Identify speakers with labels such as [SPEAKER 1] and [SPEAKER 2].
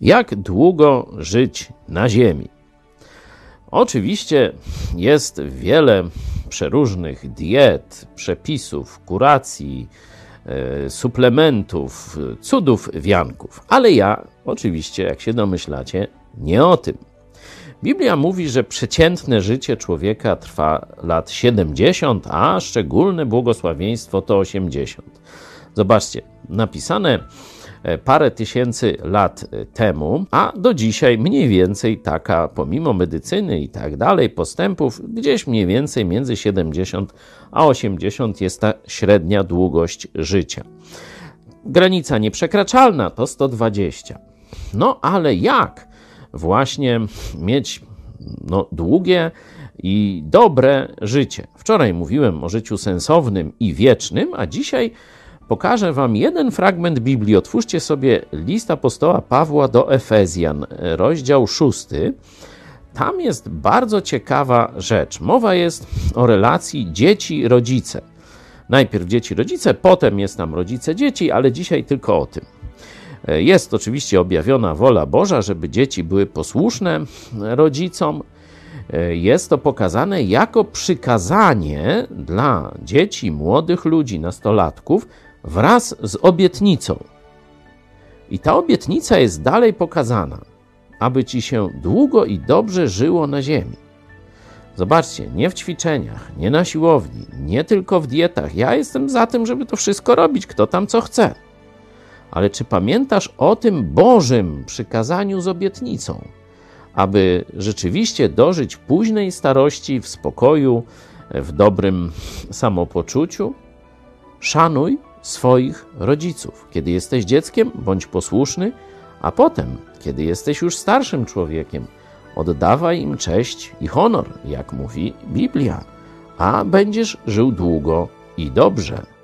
[SPEAKER 1] Jak długo żyć na Ziemi? Oczywiście jest wiele przeróżnych diet, przepisów, kuracji, e, suplementów, cudów wianków, ale ja oczywiście, jak się domyślacie, nie o tym. Biblia mówi, że przeciętne życie człowieka trwa lat 70, a szczególne błogosławieństwo to 80. Zobaczcie, napisane parę tysięcy lat e, temu, a do dzisiaj mniej więcej taka, pomimo medycyny i tak dalej, postępów, gdzieś mniej więcej między 70 a 80 jest ta średnia długość życia. Granica nieprzekraczalna to 120. No ale jak właśnie mieć no, długie i dobre życie? Wczoraj mówiłem o życiu sensownym i wiecznym, a dzisiaj pokażę Wam jeden fragment Biblii. Otwórzcie sobie list apostoła Pawła do Efezjan, rozdział 6. Tam jest bardzo ciekawa rzecz. Mowa jest o relacji dzieci-rodzice. Najpierw dzieci-rodzice, potem jest tam rodzice-dzieci, ale dzisiaj tylko o tym. Jest oczywiście objawiona wola Boża, żeby dzieci były posłuszne rodzicom. Jest to pokazane jako przykazanie dla dzieci, młodych ludzi, nastolatków, wraz z obietnicą. I ta obietnica jest dalej pokazana, aby ci się długo i dobrze żyło na ziemi. Zobaczcie, nie w ćwiczeniach, nie na siłowni, nie tylko w dietach. Ja jestem za tym, żeby to wszystko robić, kto tam co chce. Ale czy pamiętasz o tym Bożym przykazaniu z obietnicą, aby rzeczywiście dożyć późnej starości w spokoju, w dobrym samopoczuciu? Szanuj swoich rodziców. Kiedy jesteś dzieckiem, bądź posłuszny, a potem, kiedy jesteś już starszym człowiekiem, oddawaj im cześć i honor, jak mówi Biblia, a będziesz żył długo i dobrze.